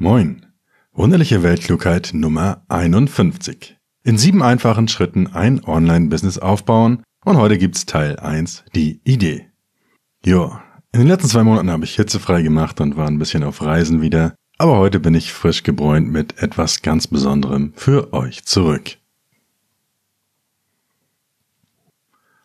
Moin. Wunderliche Weltklugheit Nummer 51. In sieben einfachen Schritten ein Online-Business aufbauen und heute gibt's Teil 1, die Idee. Jo, in den letzten zwei Monaten habe ich hitzefrei gemacht und war ein bisschen auf Reisen wieder, aber heute bin ich frisch gebräunt mit etwas ganz Besonderem für euch zurück.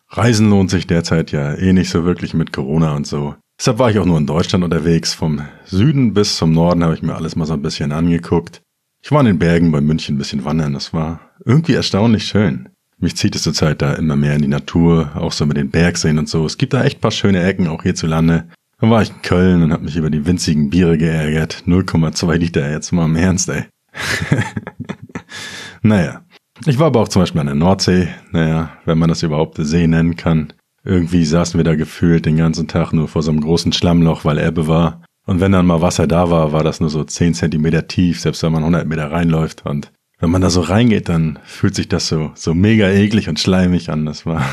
Reisen lohnt sich derzeit ja eh nicht so wirklich mit Corona und so. Deshalb war ich auch nur in Deutschland unterwegs. Vom Süden bis zum Norden habe ich mir alles mal so ein bisschen angeguckt. Ich war in den Bergen bei München ein bisschen wandern. Das war irgendwie erstaunlich schön. Mich zieht es zurzeit da immer mehr in die Natur, auch so mit den Bergseen und so. Es gibt da echt paar schöne Ecken, auch hierzulande. Dann war ich in Köln und habe mich über die winzigen Biere geärgert. 0,2 Liter, jetzt mal im Ernst, ey. naja. Ich war aber auch zum Beispiel an der Nordsee. Naja, wenn man das überhaupt See nennen kann. Irgendwie saßen wir da gefühlt den ganzen Tag nur vor so einem großen Schlammloch, weil Ebbe war. Und wenn dann mal Wasser da war, war das nur so 10 Zentimeter tief, selbst wenn man 100 Meter reinläuft. Und wenn man da so reingeht, dann fühlt sich das so, so mega eklig und schleimig an. Das war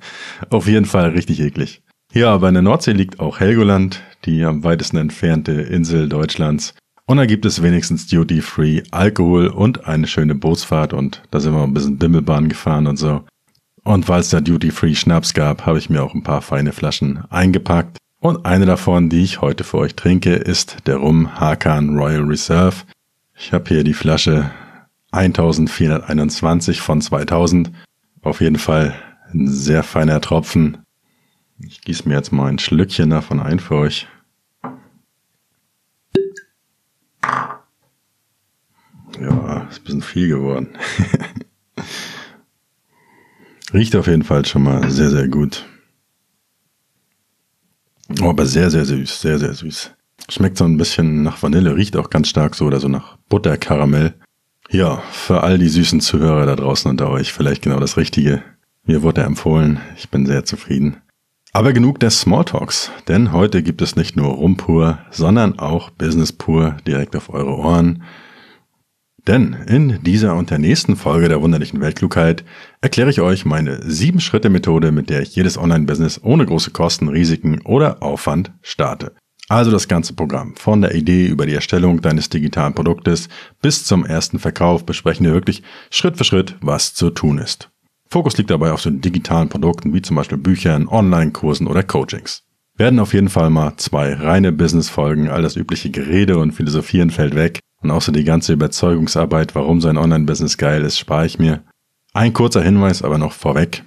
auf jeden Fall richtig eklig. Ja, aber in der Nordsee liegt auch Helgoland, die am weitesten entfernte Insel Deutschlands. Und da gibt es wenigstens Duty-Free Alkohol und eine schöne Bootsfahrt und da sind wir ein bisschen Bimmelbahn gefahren und so. Und weil es da Duty-Free Schnaps gab, habe ich mir auch ein paar feine Flaschen eingepackt. Und eine davon, die ich heute für euch trinke, ist der Rum Hakan Royal Reserve. Ich habe hier die Flasche 1421 von 2000. Auf jeden Fall ein sehr feiner Tropfen. Ich gieße mir jetzt mal ein Schlückchen davon ein für euch. Ja, ist ein bisschen viel geworden. Riecht auf jeden Fall schon mal sehr, sehr gut. Oh, aber sehr, sehr süß, sehr, sehr süß. Schmeckt so ein bisschen nach Vanille, riecht auch ganz stark so oder so nach Butterkaramell. Ja, für all die süßen Zuhörer da draußen unter euch vielleicht genau das Richtige. Mir wurde er empfohlen, ich bin sehr zufrieden. Aber genug des Smalltalks, denn heute gibt es nicht nur Rum pur, sondern auch Business pur direkt auf eure Ohren. Denn in dieser und der nächsten Folge der wunderlichen Weltklugheit erkläre ich euch meine 7-Schritte-Methode, mit der ich jedes Online-Business ohne große Kosten, Risiken oder Aufwand starte. Also das ganze Programm. Von der Idee über die Erstellung deines digitalen Produktes bis zum ersten Verkauf besprechen wir wirklich Schritt für Schritt, was zu tun ist. Fokus liegt dabei auf so digitalen Produkten wie zum Beispiel Büchern, Online-Kursen oder Coachings. Werden auf jeden Fall mal zwei reine Business-Folgen, all das übliche Gerede und Philosophieren fällt weg und außer die ganze Überzeugungsarbeit, warum sein Online-Business geil ist, spare ich mir. Ein kurzer Hinweis aber noch vorweg.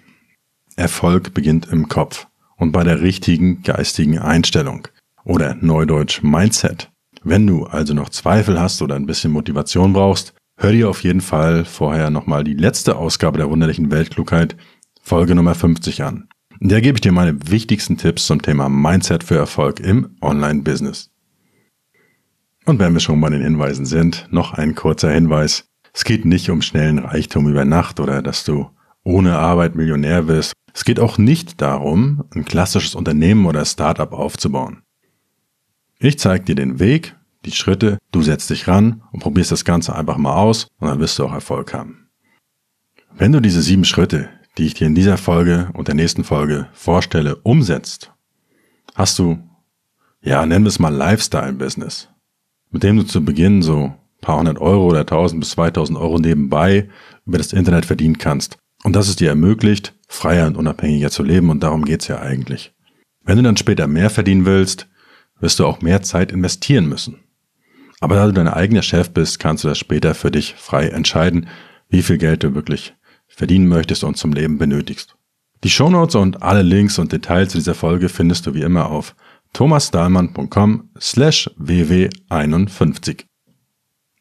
Erfolg beginnt im Kopf und bei der richtigen geistigen Einstellung oder Neudeutsch Mindset. Wenn du also noch Zweifel hast oder ein bisschen Motivation brauchst, hör dir auf jeden Fall vorher nochmal die letzte Ausgabe der wunderlichen Weltklugheit, Folge Nummer 50 an. In der gebe ich dir meine wichtigsten Tipps zum Thema Mindset für Erfolg im Online-Business. Und wenn wir schon bei den Hinweisen sind, noch ein kurzer Hinweis. Es geht nicht um schnellen Reichtum über Nacht oder dass du ohne Arbeit Millionär wirst. Es geht auch nicht darum, ein klassisches Unternehmen oder Startup aufzubauen. Ich zeige dir den Weg, die Schritte, du setzt dich ran und probierst das Ganze einfach mal aus und dann wirst du auch Erfolg haben. Wenn du diese sieben Schritte, die ich dir in dieser Folge und der nächsten Folge vorstelle, umsetzt, hast du, ja, nennen wir es mal Lifestyle-Business mit dem du zu Beginn so paar hundert Euro oder 1000 bis 2000 Euro nebenbei über das Internet verdienen kannst. Und das es dir ermöglicht, freier und unabhängiger zu leben und darum geht's ja eigentlich. Wenn du dann später mehr verdienen willst, wirst du auch mehr Zeit investieren müssen. Aber da du dein eigener Chef bist, kannst du das später für dich frei entscheiden, wie viel Geld du wirklich verdienen möchtest und zum Leben benötigst. Die Shownotes und alle Links und Details zu dieser Folge findest du wie immer auf thomasdahlmann.com slash ww51.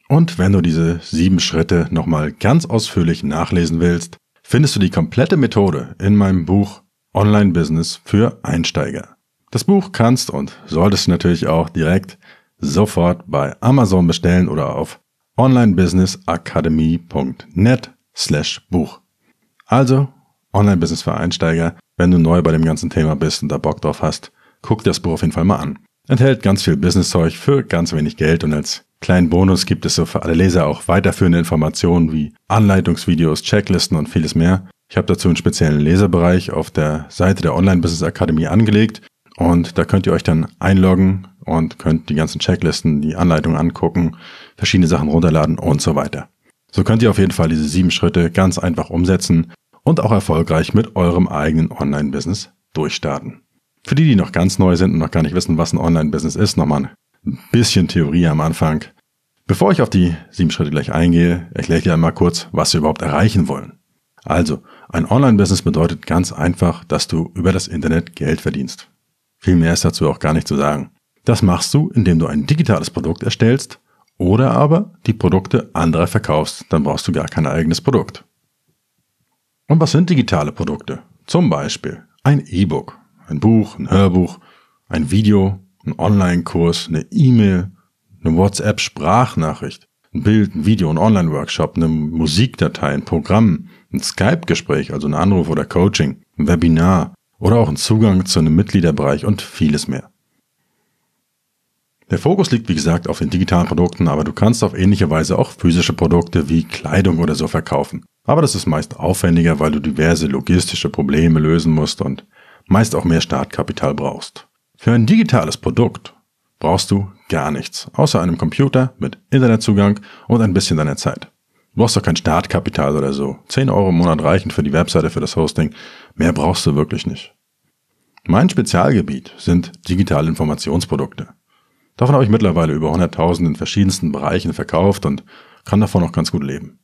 Und wenn du diese sieben Schritte nochmal ganz ausführlich nachlesen willst, findest du die komplette Methode in meinem Buch Online Business für Einsteiger. Das Buch kannst und solltest du natürlich auch direkt sofort bei Amazon bestellen oder auf onlinebusinessacademy.net slash Buch. Also Online Business für Einsteiger, wenn du neu bei dem ganzen Thema bist und da Bock drauf hast, guck dir das Buch auf jeden Fall mal an. Enthält ganz viel Business-Zeug für ganz wenig Geld und als kleinen Bonus gibt es so für alle Leser auch weiterführende Informationen wie Anleitungsvideos, Checklisten und vieles mehr. Ich habe dazu einen speziellen Leserbereich auf der Seite der Online Business Akademie angelegt und da könnt ihr euch dann einloggen und könnt die ganzen Checklisten, die Anleitungen angucken, verschiedene Sachen runterladen und so weiter. So könnt ihr auf jeden Fall diese sieben Schritte ganz einfach umsetzen und auch erfolgreich mit eurem eigenen Online-Business durchstarten. Für die, die noch ganz neu sind und noch gar nicht wissen, was ein Online-Business ist, nochmal ein bisschen Theorie am Anfang. Bevor ich auf die sieben Schritte gleich eingehe, erkläre ich dir einmal kurz, was wir überhaupt erreichen wollen. Also, ein Online-Business bedeutet ganz einfach, dass du über das Internet Geld verdienst. Viel mehr ist dazu auch gar nicht zu sagen. Das machst du, indem du ein digitales Produkt erstellst oder aber die Produkte anderer verkaufst. Dann brauchst du gar kein eigenes Produkt. Und was sind digitale Produkte? Zum Beispiel ein E-Book, ein Buch, ein Hörbuch, ein Video, ein Online-Kurs, eine E-Mail, eine WhatsApp-Sprachnachricht, ein Bild, ein Video, ein Online-Workshop, eine Musikdatei, ein Programm, ein Skype-Gespräch, also ein Anruf oder Coaching, ein Webinar oder auch ein Zugang zu einem Mitgliederbereich und vieles mehr. Der Fokus liegt wie gesagt auf den digitalen Produkten, aber du kannst auf ähnliche Weise auch physische Produkte wie Kleidung oder so verkaufen. Aber das ist meist aufwendiger, weil du diverse logistische Probleme lösen musst und meist auch mehr Startkapital brauchst. Für ein digitales Produkt brauchst du gar nichts, außer einem Computer mit Internetzugang und ein bisschen deiner Zeit. Du brauchst doch kein Startkapital oder so. 10 Euro im Monat reichen für die Webseite, für das Hosting. Mehr brauchst du wirklich nicht. Mein Spezialgebiet sind digitale Informationsprodukte. Davon habe ich mittlerweile über 100.000 in verschiedensten Bereichen verkauft und kann davon auch ganz gut leben.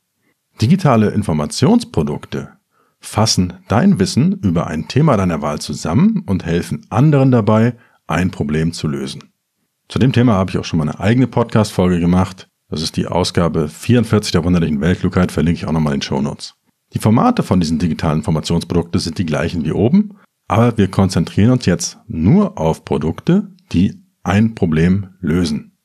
Digitale Informationsprodukte fassen dein Wissen über ein Thema deiner Wahl zusammen und helfen anderen dabei, ein Problem zu lösen. Zu dem Thema habe ich auch schon mal eine eigene Podcast-Folge gemacht. Das ist die Ausgabe 44 der wunderlichen Weltklugheit, verlinke ich auch nochmal in den Show Notes. Die Formate von diesen digitalen Informationsprodukten sind die gleichen wie oben, aber wir konzentrieren uns jetzt nur auf Produkte, die ein Problem lösen.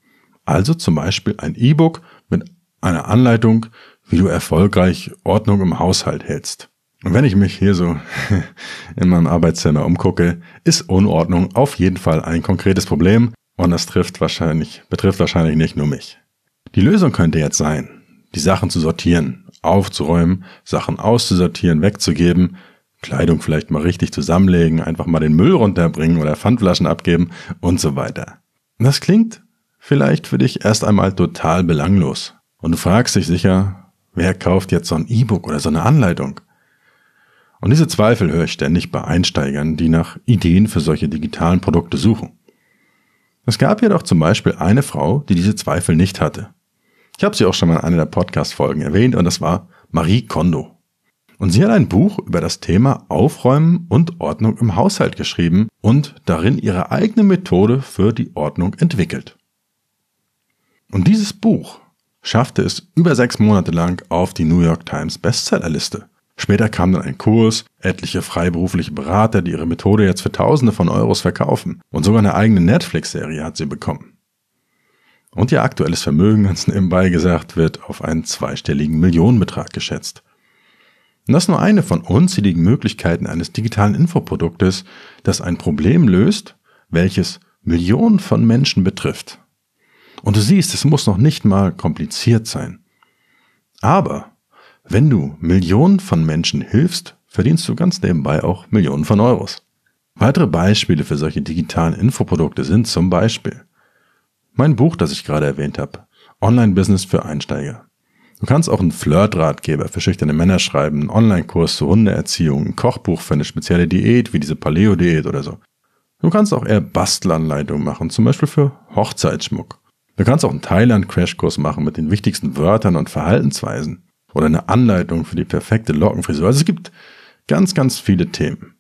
Also zum Beispiel ein E-Book mit einer Anleitung, wie du erfolgreich Ordnung im Haushalt hältst. Und wenn ich mich hier so in meinem Arbeitszimmer umgucke, ist Unordnung auf jeden Fall ein konkretes Problem und das trifft wahrscheinlich, betrifft wahrscheinlich nicht nur mich. Die Lösung könnte jetzt sein, die Sachen zu sortieren, aufzuräumen, Sachen auszusortieren, wegzugeben, Kleidung vielleicht mal richtig zusammenlegen, einfach mal den Müll runterbringen oder Pfandflaschen abgeben und so weiter. Das klingt vielleicht für dich erst einmal total belanglos. Und du fragst dich sicher, wer kauft jetzt so ein E-Book oder so eine Anleitung? Und diese Zweifel höre ich ständig bei Einsteigern, die nach Ideen für solche digitalen Produkte suchen. Es gab jedoch zum Beispiel eine Frau, die diese Zweifel nicht hatte. Ich habe sie auch schon mal in einer der Podcast-Folgen erwähnt und das war Marie Kondo. Und sie hat ein Buch über das Thema Aufräumen und Ordnung im Haushalt geschrieben und darin ihre eigene Methode für die Ordnung entwickelt. Und dieses Buch schaffte es über sechs Monate lang auf die New York Times Bestsellerliste. Später kam dann ein Kurs, etliche freiberufliche Berater, die ihre Methode jetzt für Tausende von Euros verkaufen und sogar eine eigene Netflix-Serie hat sie bekommen. Und ihr aktuelles Vermögen, ganz nebenbei gesagt, wird auf einen zweistelligen Millionenbetrag geschätzt. Und das ist nur eine von unzähligen Möglichkeiten eines digitalen Infoproduktes, das ein Problem löst, welches Millionen von Menschen betrifft. Und du siehst, es muss noch nicht mal kompliziert sein. Aber wenn du Millionen von Menschen hilfst, verdienst du ganz nebenbei auch Millionen von Euros. Weitere Beispiele für solche digitalen Infoprodukte sind zum Beispiel mein Buch, das ich gerade erwähnt habe, Online-Business für Einsteiger. Du kannst auch einen Flirt-Ratgeber für schüchterne Männer schreiben, einen Online-Kurs zur Hundeerziehung, ein Kochbuch für eine spezielle Diät wie diese Paleo-Diät oder so. Du kannst auch eher Bastelanleitungen machen, zum Beispiel für Hochzeitsschmuck. Du kannst auch einen Thailand-Crashkurs machen mit den wichtigsten Wörtern und Verhaltensweisen. Oder eine Anleitung für die perfekte Lockenfrisur. Also es gibt ganz, ganz viele Themen.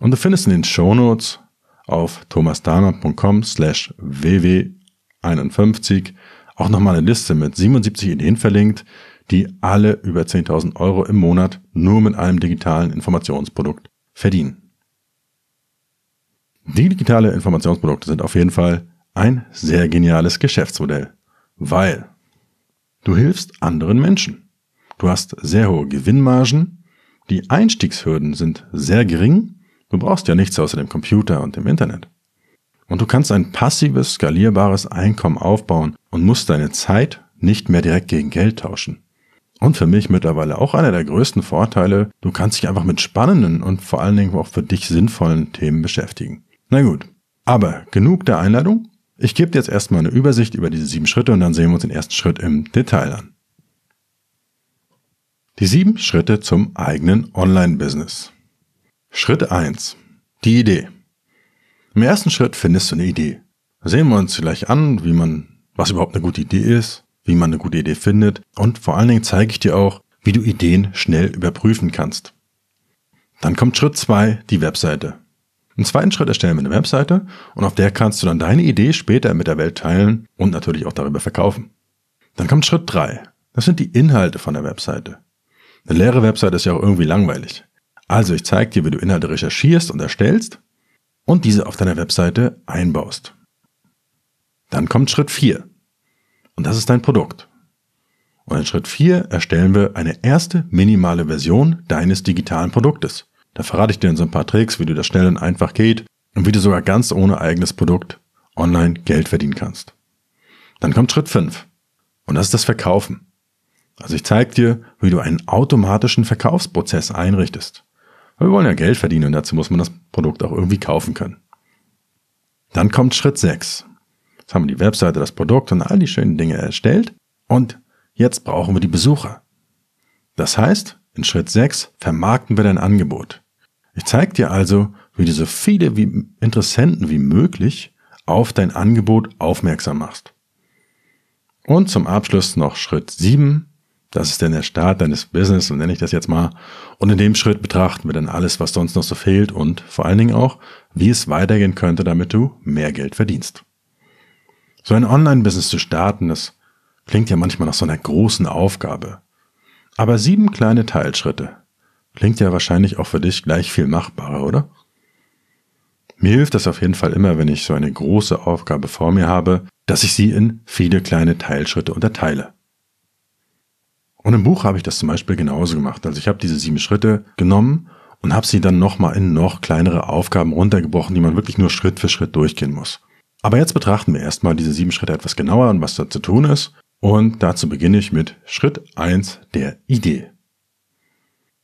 Und du findest in den Shownotes auf thomasdahmer.com slash ww51 auch nochmal eine Liste mit 77 Ideen verlinkt, die alle über 10.000 Euro im Monat nur mit einem digitalen Informationsprodukt verdienen. Die digitale Informationsprodukte sind auf jeden Fall ein sehr geniales Geschäftsmodell, weil du hilfst anderen Menschen. Du hast sehr hohe Gewinnmargen, die Einstiegshürden sind sehr gering, du brauchst ja nichts außer dem Computer und dem Internet. Und du kannst ein passives, skalierbares Einkommen aufbauen und musst deine Zeit nicht mehr direkt gegen Geld tauschen. Und für mich mittlerweile auch einer der größten Vorteile, du kannst dich einfach mit spannenden und vor allen Dingen auch für dich sinnvollen Themen beschäftigen. Na gut, aber genug der Einladung. Ich gebe dir jetzt erstmal eine Übersicht über diese sieben Schritte und dann sehen wir uns den ersten Schritt im Detail an. Die sieben Schritte zum eigenen Online-Business. Schritt eins: Die Idee. Im ersten Schritt findest du eine Idee. sehen wir uns gleich an, wie man, was überhaupt eine gute Idee ist, wie man eine gute Idee findet und vor allen Dingen zeige ich dir auch, wie du Ideen schnell überprüfen kannst. Dann kommt Schritt zwei: die Webseite. Im zweiten Schritt erstellen wir eine Webseite und auf der kannst du dann deine Idee später mit der Welt teilen und natürlich auch darüber verkaufen. Dann kommt Schritt drei: Das sind die Inhalte von der Webseite. Eine leere Webseite ist ja auch irgendwie langweilig. Also ich zeige dir, wie du Inhalte recherchierst und erstellst und diese auf deiner Webseite einbaust. Dann kommt Schritt 4. Und das ist dein Produkt. Und in Schritt 4 erstellen wir eine erste minimale Version deines digitalen Produktes. Da verrate ich dir in so ein paar Tricks, wie du das schnell und einfach geht und wie du sogar ganz ohne eigenes Produkt online Geld verdienen kannst. Dann kommt Schritt 5. Und das ist das Verkaufen. Also ich zeige dir, wie du einen automatischen Verkaufsprozess einrichtest. wir wollen ja Geld verdienen und dazu muss man das Produkt auch irgendwie kaufen können. Dann kommt Schritt 6. Jetzt haben wir die Webseite, das Produkt und all die schönen Dinge erstellt und jetzt brauchen wir die Besucher. Das heißt, in Schritt 6 vermarkten wir dein Angebot. Ich zeige dir also, wie du so viele wie Interessenten wie möglich auf dein Angebot aufmerksam machst. Und zum Abschluss noch Schritt 7. Das ist dann der Start deines Business, so nenne ich das jetzt mal. Und in dem Schritt betrachten wir dann alles, was sonst noch so fehlt und vor allen Dingen auch, wie es weitergehen könnte, damit du mehr Geld verdienst. So ein Online-Business zu starten, das klingt ja manchmal nach so einer großen Aufgabe. Aber sieben kleine Teilschritte klingt ja wahrscheinlich auch für dich gleich viel machbarer, oder? Mir hilft das auf jeden Fall immer, wenn ich so eine große Aufgabe vor mir habe, dass ich sie in viele kleine Teilschritte unterteile. Und im Buch habe ich das zum Beispiel genauso gemacht. Also ich habe diese sieben Schritte genommen und habe sie dann nochmal in noch kleinere Aufgaben runtergebrochen, die man wirklich nur Schritt für Schritt durchgehen muss. Aber jetzt betrachten wir erstmal diese sieben Schritte etwas genauer und was da zu tun ist. Und dazu beginne ich mit Schritt eins der Idee.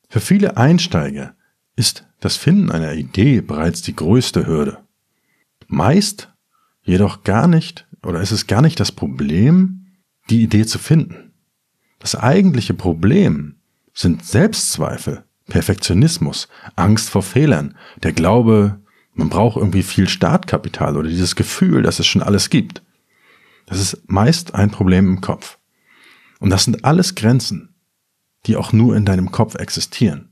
Für viele Einsteiger ist das Finden einer Idee bereits die größte Hürde. Meist jedoch gar nicht oder ist es gar nicht das Problem, die Idee zu finden. Das eigentliche Problem sind Selbstzweifel, Perfektionismus, Angst vor Fehlern, der Glaube, man braucht irgendwie viel Startkapital oder dieses Gefühl, dass es schon alles gibt. Das ist meist ein Problem im Kopf. Und das sind alles Grenzen, die auch nur in deinem Kopf existieren.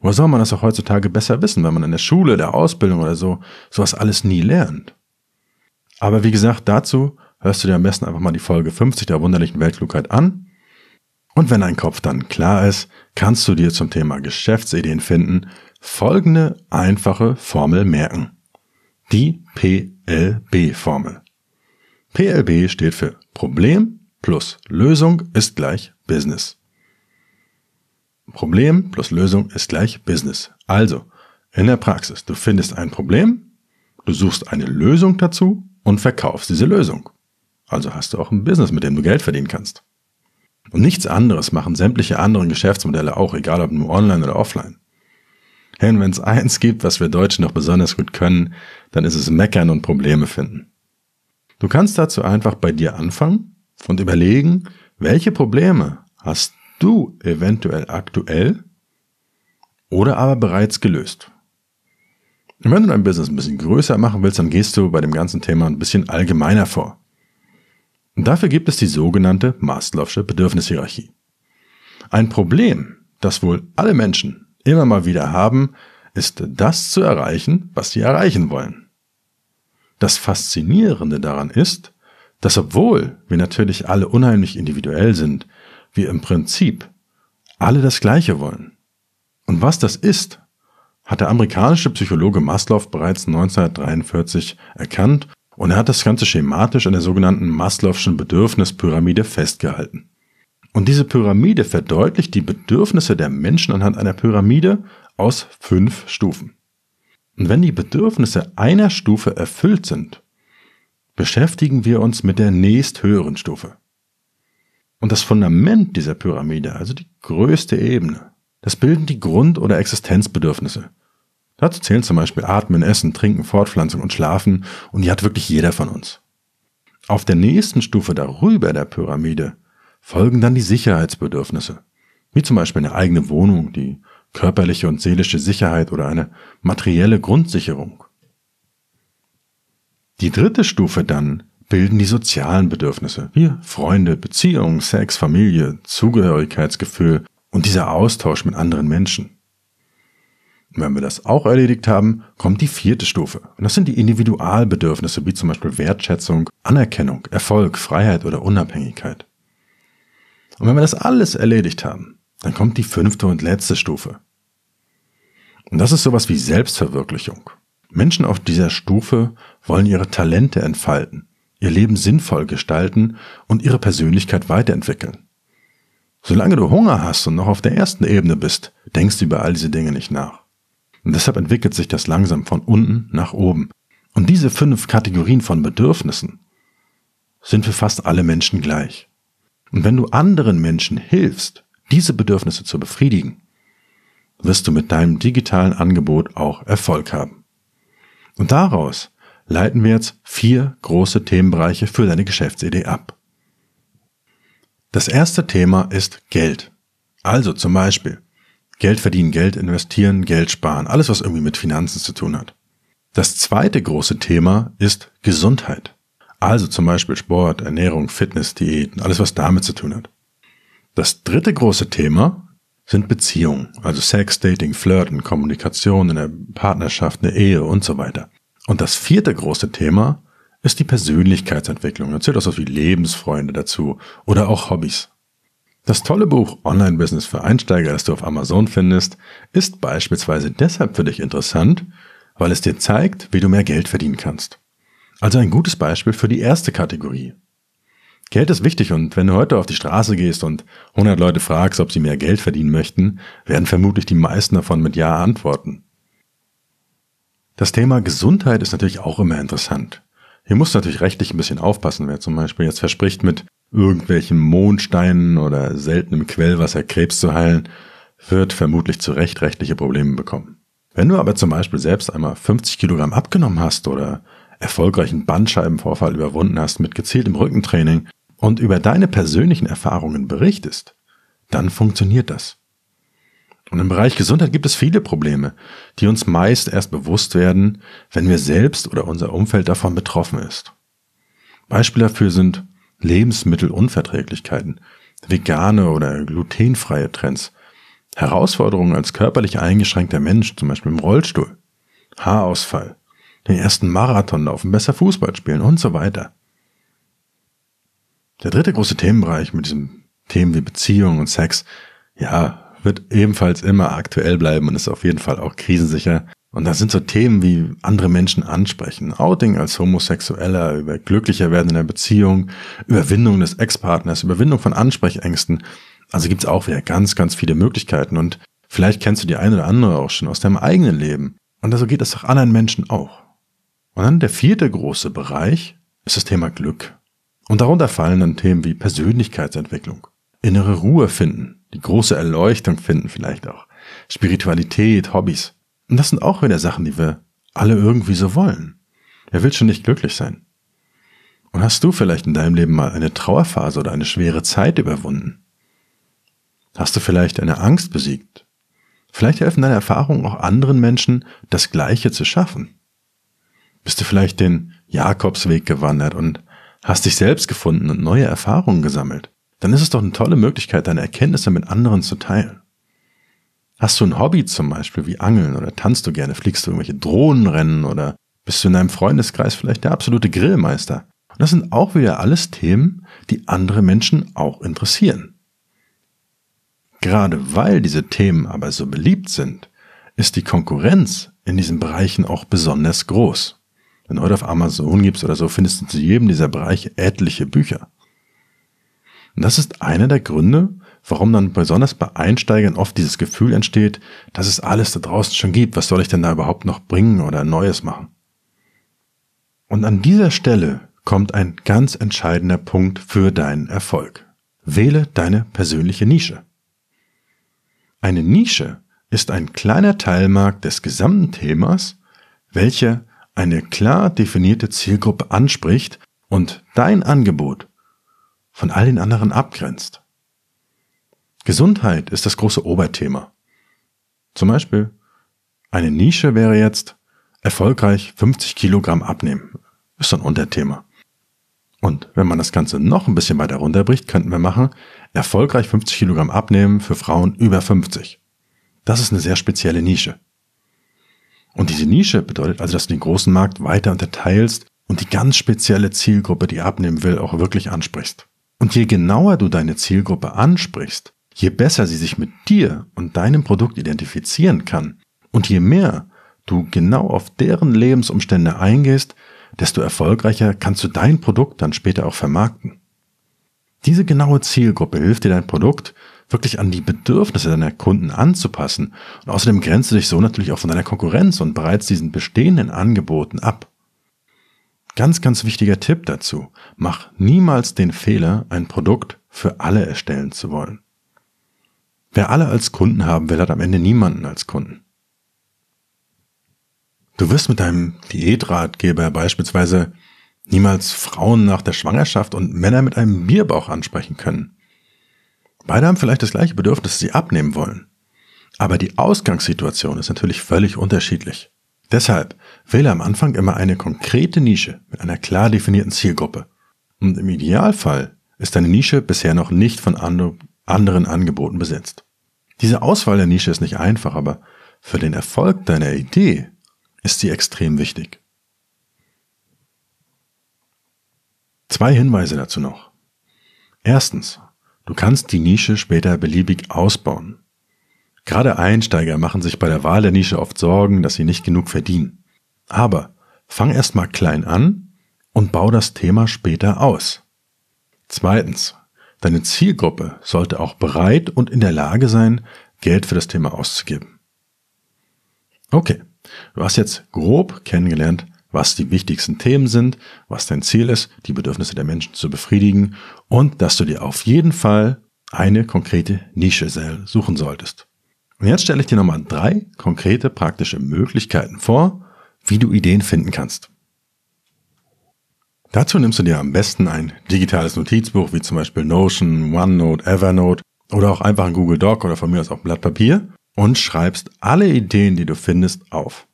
Woher soll man das auch heutzutage besser wissen, wenn man in der Schule, der Ausbildung oder so sowas alles nie lernt? Aber wie gesagt, dazu hörst du dir am besten einfach mal die Folge 50 der wunderlichen Weltklugheit an und wenn dein Kopf dann klar ist, kannst du dir zum Thema Geschäftsideen finden folgende einfache Formel merken. Die PLB-Formel. PLB steht für Problem plus Lösung ist gleich Business. Problem plus Lösung ist gleich Business. Also, in der Praxis, du findest ein Problem, du suchst eine Lösung dazu und verkaufst diese Lösung. Also hast du auch ein Business, mit dem du Geld verdienen kannst. Und nichts anderes machen sämtliche anderen Geschäftsmodelle auch, egal ob nur online oder offline. Denn wenn es eins gibt, was wir Deutschen noch besonders gut können, dann ist es meckern und Probleme finden. Du kannst dazu einfach bei dir anfangen und überlegen, welche Probleme hast du eventuell aktuell oder aber bereits gelöst. Und wenn du dein Business ein bisschen größer machen willst, dann gehst du bei dem ganzen Thema ein bisschen allgemeiner vor. Und dafür gibt es die sogenannte Maslow'sche Bedürfnishierarchie. Ein Problem, das wohl alle Menschen immer mal wieder haben, ist das zu erreichen, was sie erreichen wollen. Das Faszinierende daran ist, dass obwohl wir natürlich alle unheimlich individuell sind, wir im Prinzip alle das Gleiche wollen. Und was das ist, hat der amerikanische Psychologe Maslow bereits 1943 erkannt und er hat das Ganze schematisch in der sogenannten Maslow'schen Bedürfnispyramide festgehalten. Und diese Pyramide verdeutlicht die Bedürfnisse der Menschen anhand einer Pyramide aus fünf Stufen. Und wenn die Bedürfnisse einer Stufe erfüllt sind, beschäftigen wir uns mit der nächsthöheren Stufe. Und das Fundament dieser Pyramide, also die größte Ebene, das bilden die Grund- oder Existenzbedürfnisse. Dazu zählen zum Beispiel Atmen, Essen, Trinken, Fortpflanzung und Schlafen und die hat wirklich jeder von uns. Auf der nächsten Stufe darüber der Pyramide folgen dann die Sicherheitsbedürfnisse, wie zum Beispiel eine eigene Wohnung, die körperliche und seelische Sicherheit oder eine materielle Grundsicherung. Die dritte Stufe dann bilden die sozialen Bedürfnisse, wie Freunde, Beziehungen, Sex, Familie, Zugehörigkeitsgefühl und dieser Austausch mit anderen Menschen. Und wenn wir das auch erledigt haben, kommt die vierte Stufe. Und das sind die Individualbedürfnisse, wie zum Beispiel Wertschätzung, Anerkennung, Erfolg, Freiheit oder Unabhängigkeit. Und wenn wir das alles erledigt haben, dann kommt die fünfte und letzte Stufe. Und das ist sowas wie Selbstverwirklichung. Menschen auf dieser Stufe wollen ihre Talente entfalten, ihr Leben sinnvoll gestalten und ihre Persönlichkeit weiterentwickeln. Solange du Hunger hast und noch auf der ersten Ebene bist, denkst du über all diese Dinge nicht nach. Und deshalb entwickelt sich das langsam von unten nach oben. Und diese fünf Kategorien von Bedürfnissen sind für fast alle Menschen gleich. Und wenn du anderen Menschen hilfst, diese Bedürfnisse zu befriedigen, wirst du mit deinem digitalen Angebot auch Erfolg haben. Und daraus leiten wir jetzt vier große Themenbereiche für deine Geschäftsidee ab. Das erste Thema ist Geld. Also zum Beispiel Geld verdienen, Geld investieren, Geld sparen, alles was irgendwie mit Finanzen zu tun hat. Das zweite große Thema ist Gesundheit. Also zum Beispiel Sport, Ernährung, Fitness, Diäten, alles was damit zu tun hat. Das dritte große Thema sind Beziehungen, also Sex, Dating, Flirten, Kommunikation in der Partnerschaft, eine Ehe und so weiter. Und das vierte große Thema ist die Persönlichkeitsentwicklung. Da zählt auch so wie Lebensfreunde dazu oder auch Hobbys. Das tolle Buch Online Business für Einsteiger, das du auf Amazon findest, ist beispielsweise deshalb für dich interessant, weil es dir zeigt, wie du mehr Geld verdienen kannst. Also ein gutes Beispiel für die erste Kategorie. Geld ist wichtig und wenn du heute auf die Straße gehst und 100 Leute fragst, ob sie mehr Geld verdienen möchten, werden vermutlich die meisten davon mit Ja antworten. Das Thema Gesundheit ist natürlich auch immer interessant. Hier musst du natürlich rechtlich ein bisschen aufpassen, wer zum Beispiel jetzt verspricht, mit irgendwelchen Mondsteinen oder seltenem Quellwasser Krebs zu heilen, wird vermutlich zu Recht rechtliche Probleme bekommen. Wenn du aber zum Beispiel selbst einmal 50 Kilogramm abgenommen hast oder erfolgreichen Bandscheibenvorfall überwunden hast mit gezieltem Rückentraining und über deine persönlichen Erfahrungen berichtest, dann funktioniert das. Und im Bereich Gesundheit gibt es viele Probleme, die uns meist erst bewusst werden, wenn wir selbst oder unser Umfeld davon betroffen ist. Beispiele dafür sind Lebensmittelunverträglichkeiten, vegane oder glutenfreie Trends, Herausforderungen als körperlich eingeschränkter Mensch, zum Beispiel im Rollstuhl, Haarausfall, den ersten Marathon laufen, besser Fußball spielen und so weiter. Der dritte große Themenbereich mit diesen Themen wie Beziehung und Sex, ja, wird ebenfalls immer aktuell bleiben und ist auf jeden Fall auch krisensicher. Und da sind so Themen wie andere Menschen ansprechen, Outing als Homosexueller, über glücklicher werden in der Beziehung, Überwindung des Ex-Partners, Überwindung von Ansprechängsten. Also gibt's auch wieder ganz, ganz viele Möglichkeiten und vielleicht kennst du die eine oder andere auch schon aus deinem eigenen Leben. Und so also geht es auch anderen Menschen auch. Und dann der vierte große Bereich ist das Thema Glück. Und darunter fallen dann Themen wie Persönlichkeitsentwicklung, innere Ruhe finden, die große Erleuchtung finden vielleicht auch. Spiritualität, Hobbys. Und das sind auch wieder Sachen, die wir alle irgendwie so wollen. Wer will schon nicht glücklich sein? Und hast du vielleicht in deinem Leben mal eine Trauerphase oder eine schwere Zeit überwunden? Hast du vielleicht eine Angst besiegt? Vielleicht helfen deine Erfahrungen auch anderen Menschen, das Gleiche zu schaffen. Bist du vielleicht den Jakobsweg gewandert und hast dich selbst gefunden und neue Erfahrungen gesammelt? dann ist es doch eine tolle Möglichkeit, deine Erkenntnisse mit anderen zu teilen. Hast du ein Hobby zum Beispiel wie Angeln oder tanzt du gerne, fliegst du irgendwelche Drohnenrennen oder bist du in deinem Freundeskreis vielleicht der absolute Grillmeister? Und das sind auch wieder alles Themen, die andere Menschen auch interessieren. Gerade weil diese Themen aber so beliebt sind, ist die Konkurrenz in diesen Bereichen auch besonders groß. Wenn du heute auf Amazon gibst oder so, findest du zu jedem dieser Bereiche etliche Bücher. Und das ist einer der Gründe, warum dann besonders bei Einsteigern oft dieses Gefühl entsteht, dass es alles da draußen schon gibt. Was soll ich denn da überhaupt noch bringen oder Neues machen? Und an dieser Stelle kommt ein ganz entscheidender Punkt für deinen Erfolg. Wähle deine persönliche Nische. Eine Nische ist ein kleiner Teilmarkt des gesamten Themas, welcher eine klar definierte Zielgruppe anspricht und dein Angebot von all den anderen abgrenzt. Gesundheit ist das große Oberthema. Zum Beispiel, eine Nische wäre jetzt erfolgreich 50 Kilogramm abnehmen. Ist so ein Unterthema. Und wenn man das Ganze noch ein bisschen weiter runterbricht, könnten wir machen, erfolgreich 50 Kilogramm abnehmen für Frauen über 50. Das ist eine sehr spezielle Nische. Und diese Nische bedeutet also, dass du den großen Markt weiter unterteilst und die ganz spezielle Zielgruppe, die abnehmen will, auch wirklich ansprichst. Und je genauer du deine Zielgruppe ansprichst, je besser sie sich mit dir und deinem Produkt identifizieren kann und je mehr du genau auf deren Lebensumstände eingehst, desto erfolgreicher kannst du dein Produkt dann später auch vermarkten. Diese genaue Zielgruppe hilft dir dein Produkt wirklich an die Bedürfnisse deiner Kunden anzupassen und außerdem grenzt du dich so natürlich auch von deiner Konkurrenz und bereits diesen bestehenden Angeboten ab. Ganz, ganz wichtiger Tipp dazu. Mach niemals den Fehler, ein Produkt für alle erstellen zu wollen. Wer alle als Kunden haben will, hat am Ende niemanden als Kunden. Du wirst mit deinem Diätratgeber beispielsweise niemals Frauen nach der Schwangerschaft und Männer mit einem Bierbauch ansprechen können. Beide haben vielleicht das gleiche Bedürfnis, sie abnehmen wollen. Aber die Ausgangssituation ist natürlich völlig unterschiedlich. Deshalb wähle am Anfang immer eine konkrete Nische mit einer klar definierten Zielgruppe. Und im Idealfall ist deine Nische bisher noch nicht von anderen Angeboten besetzt. Diese Auswahl der Nische ist nicht einfach, aber für den Erfolg deiner Idee ist sie extrem wichtig. Zwei Hinweise dazu noch. Erstens, du kannst die Nische später beliebig ausbauen. Gerade Einsteiger machen sich bei der Wahl der Nische oft Sorgen, dass sie nicht genug verdienen. Aber fang erstmal klein an und bau das Thema später aus. Zweitens, deine Zielgruppe sollte auch bereit und in der Lage sein, Geld für das Thema auszugeben. Okay, du hast jetzt grob kennengelernt, was die wichtigsten Themen sind, was dein Ziel ist, die Bedürfnisse der Menschen zu befriedigen und dass du dir auf jeden Fall eine konkrete Nische suchen solltest. Und jetzt stelle ich dir nochmal drei konkrete praktische Möglichkeiten vor, wie du Ideen finden kannst. Dazu nimmst du dir am besten ein digitales Notizbuch wie zum Beispiel Notion, OneNote, Evernote oder auch einfach ein Google Doc oder von mir aus auch ein Blatt Papier und schreibst alle Ideen, die du findest, auf.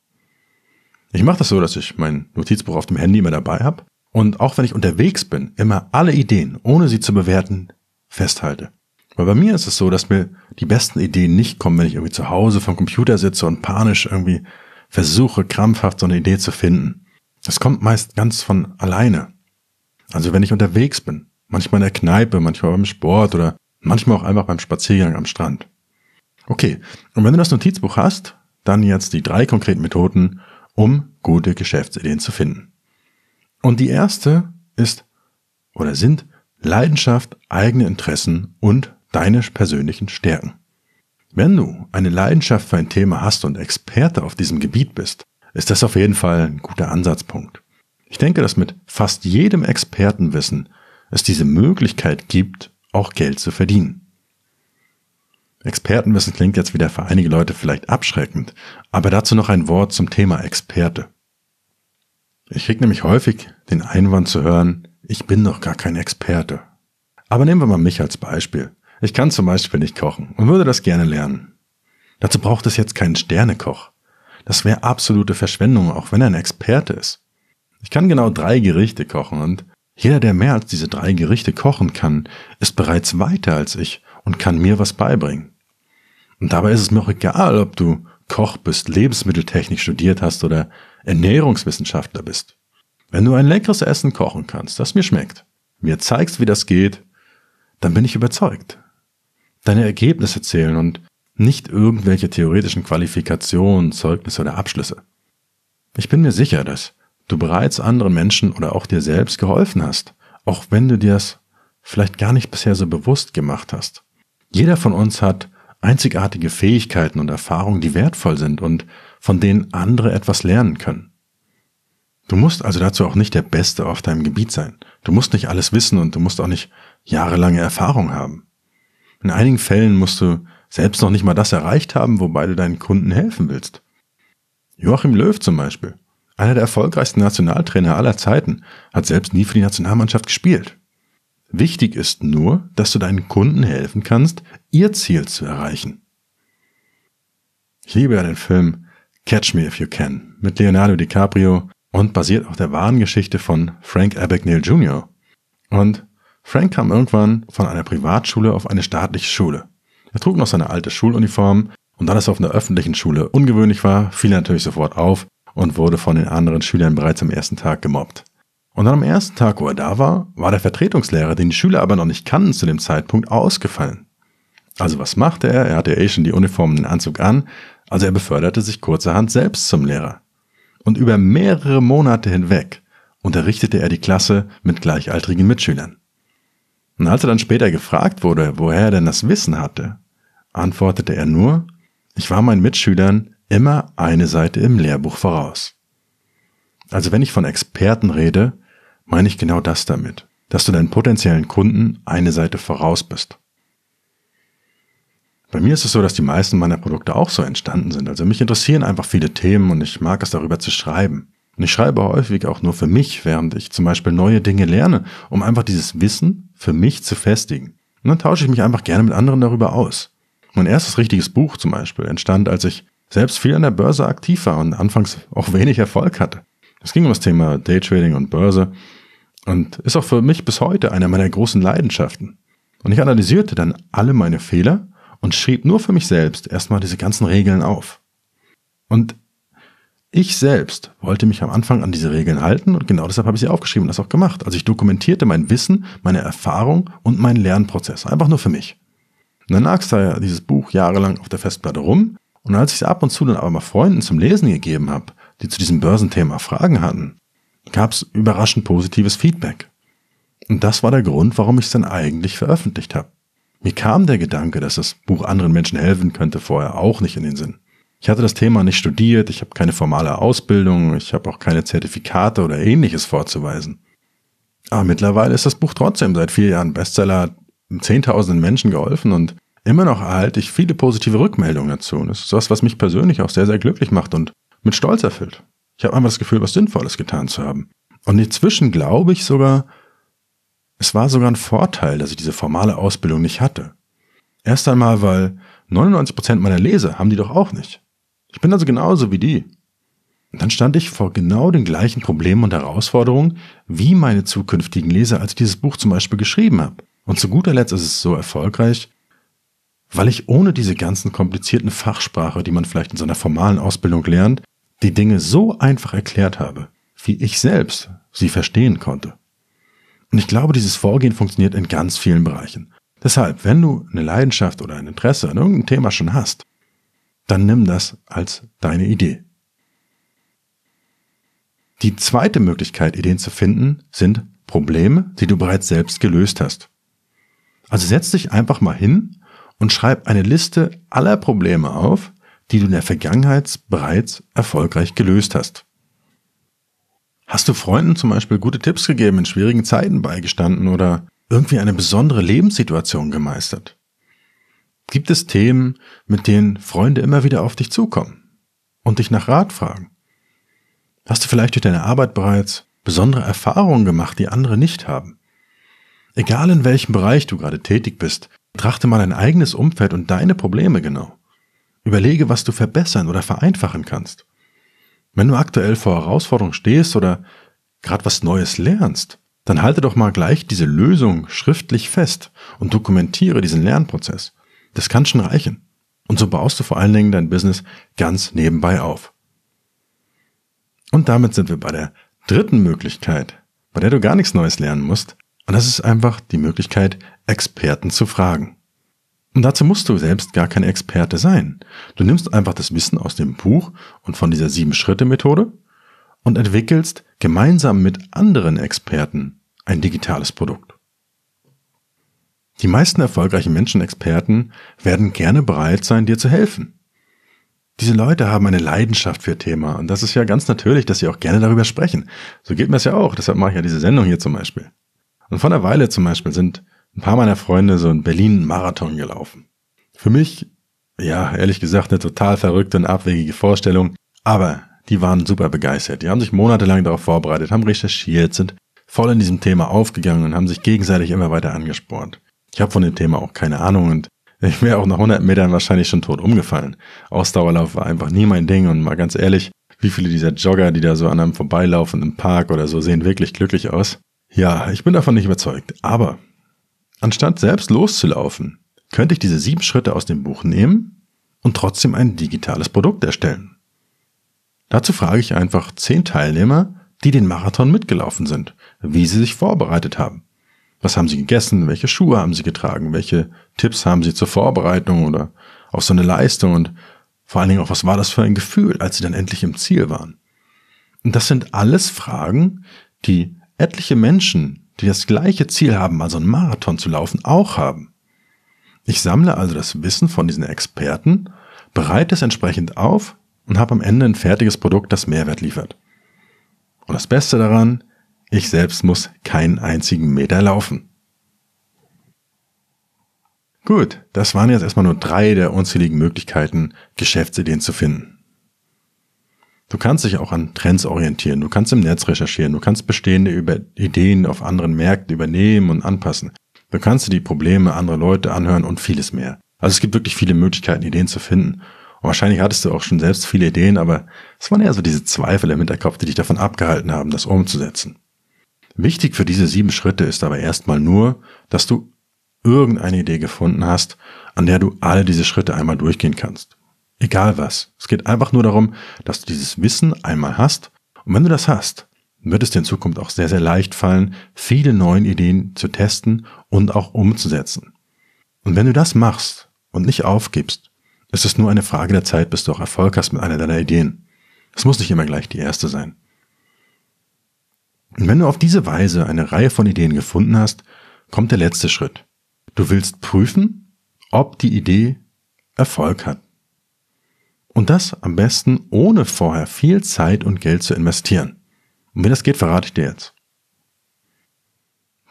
Ich mache das so, dass ich mein Notizbuch auf dem Handy immer dabei habe und auch wenn ich unterwegs bin, immer alle Ideen, ohne sie zu bewerten, festhalte. Weil bei mir ist es so, dass mir die besten Ideen nicht kommen, wenn ich irgendwie zu Hause vom Computer sitze und panisch irgendwie versuche, krampfhaft so eine Idee zu finden. Es kommt meist ganz von alleine. Also wenn ich unterwegs bin, manchmal in der Kneipe, manchmal beim Sport oder manchmal auch einfach beim Spaziergang am Strand. Okay, und wenn du das Notizbuch hast, dann jetzt die drei konkreten Methoden, um gute Geschäftsideen zu finden. Und die erste ist oder sind Leidenschaft, eigene Interessen und deine persönlichen Stärken. Wenn du eine Leidenschaft für ein Thema hast und Experte auf diesem Gebiet bist, ist das auf jeden Fall ein guter Ansatzpunkt. Ich denke, dass mit fast jedem Expertenwissen es diese Möglichkeit gibt, auch Geld zu verdienen. Expertenwissen klingt jetzt wieder für einige Leute vielleicht abschreckend, aber dazu noch ein Wort zum Thema Experte. Ich kriege nämlich häufig den Einwand zu hören, ich bin doch gar kein Experte. Aber nehmen wir mal mich als Beispiel. Ich kann zum Beispiel nicht kochen und würde das gerne lernen. Dazu braucht es jetzt keinen Sternekoch. Das wäre absolute Verschwendung, auch wenn er ein Experte ist. Ich kann genau drei Gerichte kochen und jeder, der mehr als diese drei Gerichte kochen kann, ist bereits weiter als ich und kann mir was beibringen. Und dabei ist es mir auch egal, ob du Koch bist, Lebensmitteltechnik studiert hast oder Ernährungswissenschaftler bist. Wenn du ein leckeres Essen kochen kannst, das mir schmeckt, mir zeigst, wie das geht, dann bin ich überzeugt. Deine Ergebnisse zählen und nicht irgendwelche theoretischen Qualifikationen, Zeugnisse oder Abschlüsse. Ich bin mir sicher, dass du bereits anderen Menschen oder auch dir selbst geholfen hast, auch wenn du dir das vielleicht gar nicht bisher so bewusst gemacht hast. Jeder von uns hat einzigartige Fähigkeiten und Erfahrungen, die wertvoll sind und von denen andere etwas lernen können. Du musst also dazu auch nicht der Beste auf deinem Gebiet sein. Du musst nicht alles wissen und du musst auch nicht jahrelange Erfahrung haben. In einigen Fällen musst du selbst noch nicht mal das erreicht haben, wobei du deinen Kunden helfen willst. Joachim Löw zum Beispiel einer der erfolgreichsten Nationaltrainer aller Zeiten, hat selbst nie für die Nationalmannschaft gespielt. Wichtig ist nur, dass du deinen Kunden helfen kannst, ihr Ziel zu erreichen. Ich liebe ja den Film Catch Me If You Can mit Leonardo DiCaprio und basiert auf der wahren Geschichte von Frank Abagnale Jr. Und Frank kam irgendwann von einer Privatschule auf eine staatliche Schule. Er trug noch seine alte Schuluniform und da das auf einer öffentlichen Schule ungewöhnlich war, fiel er natürlich sofort auf und wurde von den anderen Schülern bereits am ersten Tag gemobbt. Und dann am ersten Tag, wo er da war, war der Vertretungslehrer, den die Schüler aber noch nicht kannten zu dem Zeitpunkt, ausgefallen. Also was machte er? Er hatte eh schon die Uniform und den Anzug an, also er beförderte sich kurzerhand selbst zum Lehrer. Und über mehrere Monate hinweg unterrichtete er die Klasse mit gleichaltrigen Mitschülern. Und als er dann später gefragt wurde, woher er denn das Wissen hatte, antwortete er nur, ich war meinen Mitschülern immer eine Seite im Lehrbuch voraus. Also wenn ich von Experten rede, meine ich genau das damit, dass du deinen potenziellen Kunden eine Seite voraus bist. Bei mir ist es so, dass die meisten meiner Produkte auch so entstanden sind. Also mich interessieren einfach viele Themen und ich mag es darüber zu schreiben. Und ich schreibe häufig auch nur für mich, während ich zum Beispiel neue Dinge lerne, um einfach dieses Wissen für mich zu festigen. Und dann tausche ich mich einfach gerne mit anderen darüber aus. Mein erstes richtiges Buch zum Beispiel entstand, als ich selbst viel an der Börse aktiv war und anfangs auch wenig Erfolg hatte. Es ging um das Thema Daytrading und Börse und ist auch für mich bis heute einer meiner großen Leidenschaften. Und ich analysierte dann alle meine Fehler und schrieb nur für mich selbst erstmal diese ganzen Regeln auf. Und ich selbst wollte mich am Anfang an diese Regeln halten und genau deshalb habe ich sie aufgeschrieben und das auch gemacht. Also ich dokumentierte mein Wissen, meine Erfahrung und meinen Lernprozess. Einfach nur für mich. Und dann lag da dieses Buch jahrelang auf der Festplatte rum und als ich es ab und zu dann aber mal Freunden zum Lesen gegeben habe, die zu diesem Börsenthema Fragen hatten, gab es überraschend positives Feedback. Und das war der Grund, warum ich es dann eigentlich veröffentlicht habe. Mir kam der Gedanke, dass das Buch anderen Menschen helfen könnte, vorher auch nicht in den Sinn. Ich hatte das Thema nicht studiert, ich habe keine formale Ausbildung, ich habe auch keine Zertifikate oder ähnliches vorzuweisen. Aber mittlerweile ist das Buch trotzdem seit vier Jahren Bestseller, zehntausenden Menschen geholfen und immer noch erhalte ich viele positive Rückmeldungen dazu. Und das ist was, was mich persönlich auch sehr, sehr glücklich macht und mit Stolz erfüllt. Ich habe einfach das Gefühl, was Sinnvolles getan zu haben. Und inzwischen glaube ich sogar, es war sogar ein Vorteil, dass ich diese formale Ausbildung nicht hatte. Erst einmal, weil 99% meiner Leser haben die doch auch nicht. Ich bin also genauso wie die. Und dann stand ich vor genau den gleichen Problemen und Herausforderungen wie meine zukünftigen Leser, als ich dieses Buch zum Beispiel geschrieben habe. Und zu guter Letzt ist es so erfolgreich, weil ich ohne diese ganzen komplizierten Fachsprache, die man vielleicht in so einer formalen Ausbildung lernt, die Dinge so einfach erklärt habe, wie ich selbst sie verstehen konnte. Und ich glaube, dieses Vorgehen funktioniert in ganz vielen Bereichen. Deshalb, wenn du eine Leidenschaft oder ein Interesse an irgendeinem Thema schon hast, dann nimm das als deine Idee. Die zweite Möglichkeit, Ideen zu finden, sind Probleme, die du bereits selbst gelöst hast. Also setz dich einfach mal hin und schreib eine Liste aller Probleme auf, die du in der Vergangenheit bereits erfolgreich gelöst hast. Hast du Freunden zum Beispiel gute Tipps gegeben, in schwierigen Zeiten beigestanden oder irgendwie eine besondere Lebenssituation gemeistert? Gibt es Themen, mit denen Freunde immer wieder auf dich zukommen und dich nach Rat fragen? Hast du vielleicht durch deine Arbeit bereits besondere Erfahrungen gemacht, die andere nicht haben? Egal in welchem Bereich du gerade tätig bist, betrachte mal dein eigenes Umfeld und deine Probleme genau. Überlege, was du verbessern oder vereinfachen kannst. Wenn du aktuell vor Herausforderungen stehst oder gerade was Neues lernst, dann halte doch mal gleich diese Lösung schriftlich fest und dokumentiere diesen Lernprozess. Das kann schon reichen. Und so baust du vor allen Dingen dein Business ganz nebenbei auf. Und damit sind wir bei der dritten Möglichkeit, bei der du gar nichts Neues lernen musst, und das ist einfach die Möglichkeit, Experten zu fragen. Und dazu musst du selbst gar kein Experte sein. Du nimmst einfach das Wissen aus dem Buch und von dieser Sieben-Schritte-Methode und entwickelst gemeinsam mit anderen Experten ein digitales Produkt. Die meisten erfolgreichen Menschenexperten werden gerne bereit sein, dir zu helfen. Diese Leute haben eine Leidenschaft für Thema und das ist ja ganz natürlich, dass sie auch gerne darüber sprechen. So geht mir es ja auch, deshalb mache ich ja diese Sendung hier zum Beispiel. Und vor einer Weile zum Beispiel sind ein paar meiner Freunde so einen Berlin-Marathon gelaufen. Für mich, ja, ehrlich gesagt, eine total verrückte und abwegige Vorstellung. Aber die waren super begeistert. Die haben sich monatelang darauf vorbereitet, haben recherchiert, sind voll in diesem Thema aufgegangen und haben sich gegenseitig immer weiter angespornt. Ich habe von dem Thema auch keine Ahnung und ich wäre auch nach 100 Metern wahrscheinlich schon tot umgefallen. Ausdauerlauf war einfach nie mein Ding und mal ganz ehrlich, wie viele dieser Jogger, die da so an einem vorbeilaufen im Park oder so, sehen wirklich glücklich aus? Ja, ich bin davon nicht überzeugt. Aber anstatt selbst loszulaufen, könnte ich diese sieben Schritte aus dem Buch nehmen und trotzdem ein digitales Produkt erstellen. Dazu frage ich einfach zehn Teilnehmer, die den Marathon mitgelaufen sind, wie sie sich vorbereitet haben. Was haben sie gegessen? Welche Schuhe haben sie getragen? Welche Tipps haben sie zur Vorbereitung oder auf so eine Leistung? Und vor allen Dingen auch, was war das für ein Gefühl, als sie dann endlich im Ziel waren? Und das sind alles Fragen, die etliche Menschen, die das gleiche Ziel haben, also einen Marathon zu laufen, auch haben. Ich sammle also das Wissen von diesen Experten, bereite es entsprechend auf und habe am Ende ein fertiges Produkt, das Mehrwert liefert. Und das Beste daran, ich selbst muss keinen einzigen Meter laufen. Gut, das waren jetzt erstmal nur drei der unzähligen Möglichkeiten, Geschäftsideen zu finden. Du kannst dich auch an Trends orientieren, du kannst im Netz recherchieren, du kannst bestehende Ideen auf anderen Märkten übernehmen und anpassen. Du kannst dir die Probleme anderer Leute anhören und vieles mehr. Also es gibt wirklich viele Möglichkeiten, Ideen zu finden. Und wahrscheinlich hattest du auch schon selbst viele Ideen, aber es waren eher so diese Zweifel im Hinterkopf, die dich davon abgehalten haben, das umzusetzen. Wichtig für diese sieben Schritte ist aber erstmal nur, dass du irgendeine Idee gefunden hast, an der du alle diese Schritte einmal durchgehen kannst. Egal was. Es geht einfach nur darum, dass du dieses Wissen einmal hast. Und wenn du das hast, wird es dir in Zukunft auch sehr, sehr leicht fallen, viele neue Ideen zu testen und auch umzusetzen. Und wenn du das machst und nicht aufgibst, ist es nur eine Frage der Zeit, bis du auch Erfolg hast mit einer deiner Ideen. Es muss nicht immer gleich die erste sein. Und wenn du auf diese Weise eine Reihe von Ideen gefunden hast, kommt der letzte Schritt. Du willst prüfen, ob die Idee Erfolg hat. Und das am besten ohne vorher viel Zeit und Geld zu investieren. Und wie das geht, verrate ich dir jetzt.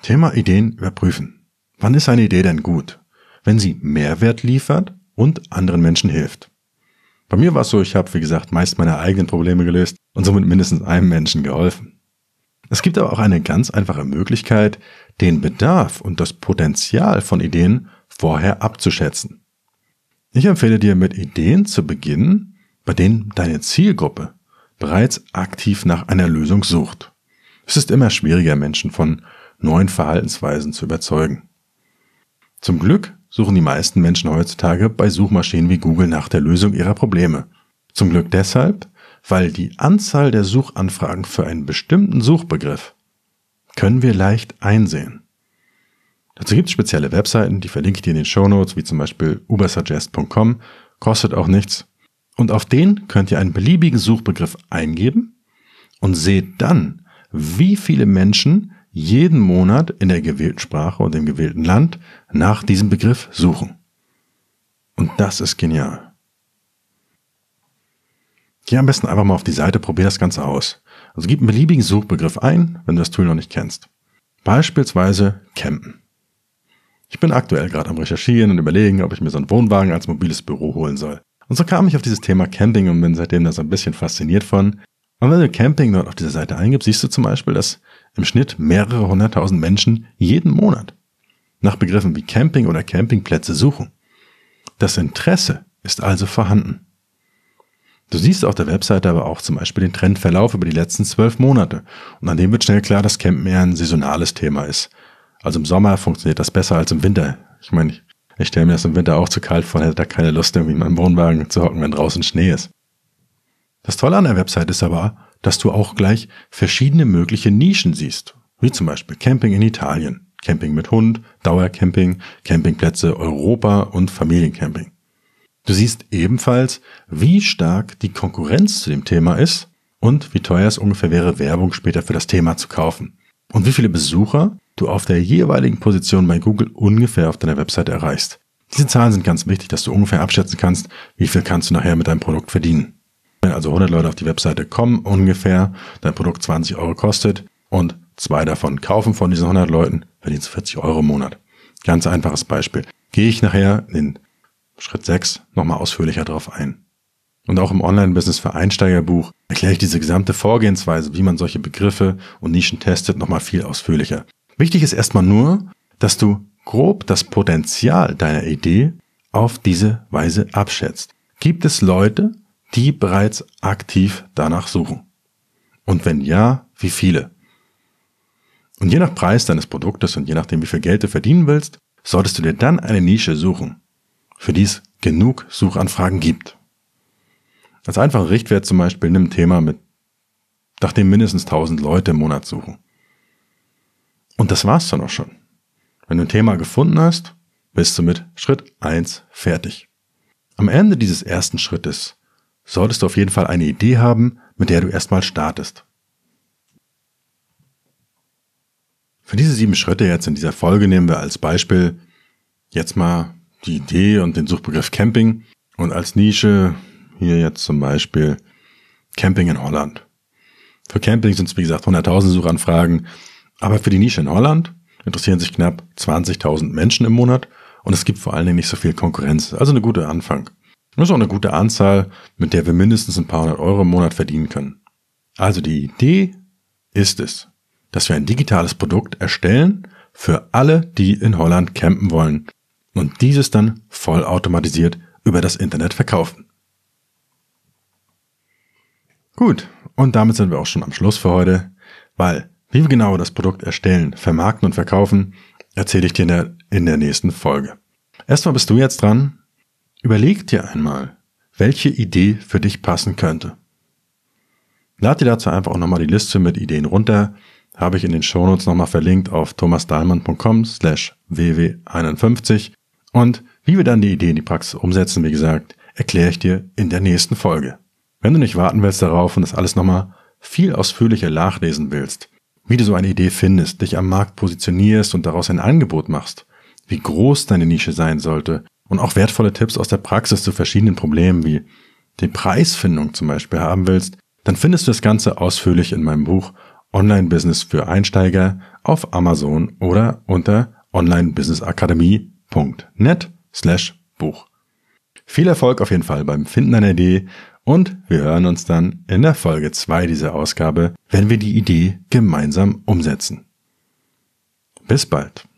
Thema Ideen überprüfen. Wann ist eine Idee denn gut? Wenn sie Mehrwert liefert und anderen Menschen hilft. Bei mir war es so, ich habe, wie gesagt, meist meine eigenen Probleme gelöst und somit mindestens einem Menschen geholfen. Es gibt aber auch eine ganz einfache Möglichkeit, den Bedarf und das Potenzial von Ideen vorher abzuschätzen. Ich empfehle dir mit Ideen zu beginnen, bei denen deine Zielgruppe bereits aktiv nach einer Lösung sucht. Es ist immer schwieriger, Menschen von neuen Verhaltensweisen zu überzeugen. Zum Glück suchen die meisten Menschen heutzutage bei Suchmaschinen wie Google nach der Lösung ihrer Probleme. Zum Glück deshalb, weil die Anzahl der Suchanfragen für einen bestimmten Suchbegriff können wir leicht einsehen. Dazu gibt es spezielle Webseiten, die verlinke ich dir in den Show Notes, wie zum Beispiel ubersuggest.com, kostet auch nichts. Und auf den könnt ihr einen beliebigen Suchbegriff eingeben und seht dann, wie viele Menschen jeden Monat in der gewählten Sprache und im gewählten Land nach diesem Begriff suchen. Und das ist genial. Geh am besten einfach mal auf die Seite, probier das Ganze aus. Also gib einen beliebigen Suchbegriff ein, wenn du das Tool noch nicht kennst. Beispielsweise Campen. Ich bin aktuell gerade am Recherchieren und überlegen, ob ich mir so einen Wohnwagen als mobiles Büro holen soll. Und so kam ich auf dieses Thema Camping und bin seitdem da so ein bisschen fasziniert von. Und wenn du Camping dort auf dieser Seite eingibst, siehst du zum Beispiel, dass im Schnitt mehrere hunderttausend Menschen jeden Monat nach Begriffen wie Camping oder Campingplätze suchen. Das Interesse ist also vorhanden. Du siehst auf der Webseite aber auch zum Beispiel den Trendverlauf über die letzten zwölf Monate. Und an dem wird schnell klar, dass Campen eher ein saisonales Thema ist. Also im Sommer funktioniert das besser als im Winter. Ich meine, ich, ich stelle mir das im Winter auch zu kalt vor, hätte da keine Lust, irgendwie in meinem Wohnwagen zu hocken, wenn draußen Schnee ist. Das Tolle an der Website ist aber, dass du auch gleich verschiedene mögliche Nischen siehst. Wie zum Beispiel Camping in Italien, Camping mit Hund, Dauercamping, Campingplätze Europa und Familiencamping. Du siehst ebenfalls, wie stark die Konkurrenz zu dem Thema ist und wie teuer es ungefähr wäre, Werbung später für das Thema zu kaufen. Und wie viele Besucher du auf der jeweiligen Position bei Google ungefähr auf deiner Website erreichst. Diese Zahlen sind ganz wichtig, dass du ungefähr abschätzen kannst, wie viel kannst du nachher mit deinem Produkt verdienen. Wenn also 100 Leute auf die Webseite kommen ungefähr, dein Produkt 20 Euro kostet und zwei davon kaufen von diesen 100 Leuten, verdienst du 40 Euro im Monat. Ganz einfaches Beispiel. Gehe ich nachher in Schritt 6 nochmal ausführlicher drauf ein. Und auch im Online-Business für Einsteigerbuch erkläre ich diese gesamte Vorgehensweise, wie man solche Begriffe und Nischen testet, nochmal viel ausführlicher. Wichtig ist erstmal nur, dass du grob das Potenzial deiner Idee auf diese Weise abschätzt. Gibt es Leute, die bereits aktiv danach suchen? Und wenn ja, wie viele? Und je nach Preis deines Produktes und je nachdem, wie viel Geld du verdienen willst, solltest du dir dann eine Nische suchen, für die es genug Suchanfragen gibt. Als einfachen Richtwert zum Beispiel nimm ein Thema mit, nach dem mindestens 1000 Leute im Monat suchen. Und das war's dann auch schon. Wenn du ein Thema gefunden hast, bist du mit Schritt 1 fertig. Am Ende dieses ersten Schrittes solltest du auf jeden Fall eine Idee haben, mit der du erstmal startest. Für diese sieben Schritte jetzt in dieser Folge nehmen wir als Beispiel jetzt mal die Idee und den Suchbegriff Camping und als Nische hier jetzt zum Beispiel Camping in Holland. Für Camping sind es wie gesagt 100.000 Suchanfragen, aber für die Nische in Holland interessieren sich knapp 20.000 Menschen im Monat und es gibt vor allen Dingen nicht so viel Konkurrenz. Also eine gute Anfang. Das ist auch eine gute Anzahl, mit der wir mindestens ein paar hundert Euro im Monat verdienen können. Also die Idee ist es, dass wir ein digitales Produkt erstellen für alle, die in Holland campen wollen und dieses dann vollautomatisiert über das Internet verkaufen. Gut, und damit sind wir auch schon am Schluss für heute, weil wie wir genau das Produkt erstellen, vermarkten und verkaufen, erzähle ich dir in der, in der nächsten Folge. Erstmal bist du jetzt dran. Überleg dir einmal, welche Idee für dich passen könnte. Lad dir dazu einfach auch nochmal die Liste mit Ideen runter. Habe ich in den Shownotes nochmal verlinkt auf thomasdahlmann.com slash ww51. Und wie wir dann die Idee in die Praxis umsetzen, wie gesagt, erkläre ich dir in der nächsten Folge. Wenn du nicht warten willst darauf und das alles nochmal viel ausführlicher nachlesen willst, wie du so eine Idee findest, dich am Markt positionierst und daraus ein Angebot machst, wie groß deine Nische sein sollte und auch wertvolle Tipps aus der Praxis zu verschiedenen Problemen wie die Preisfindung zum Beispiel haben willst, dann findest du das Ganze ausführlich in meinem Buch Online Business für Einsteiger auf Amazon oder unter onlinebusinessakademie.net slash Buch. Viel Erfolg auf jeden Fall beim Finden einer Idee und wir hören uns dann in der Folge 2 dieser Ausgabe, wenn wir die Idee gemeinsam umsetzen. Bis bald.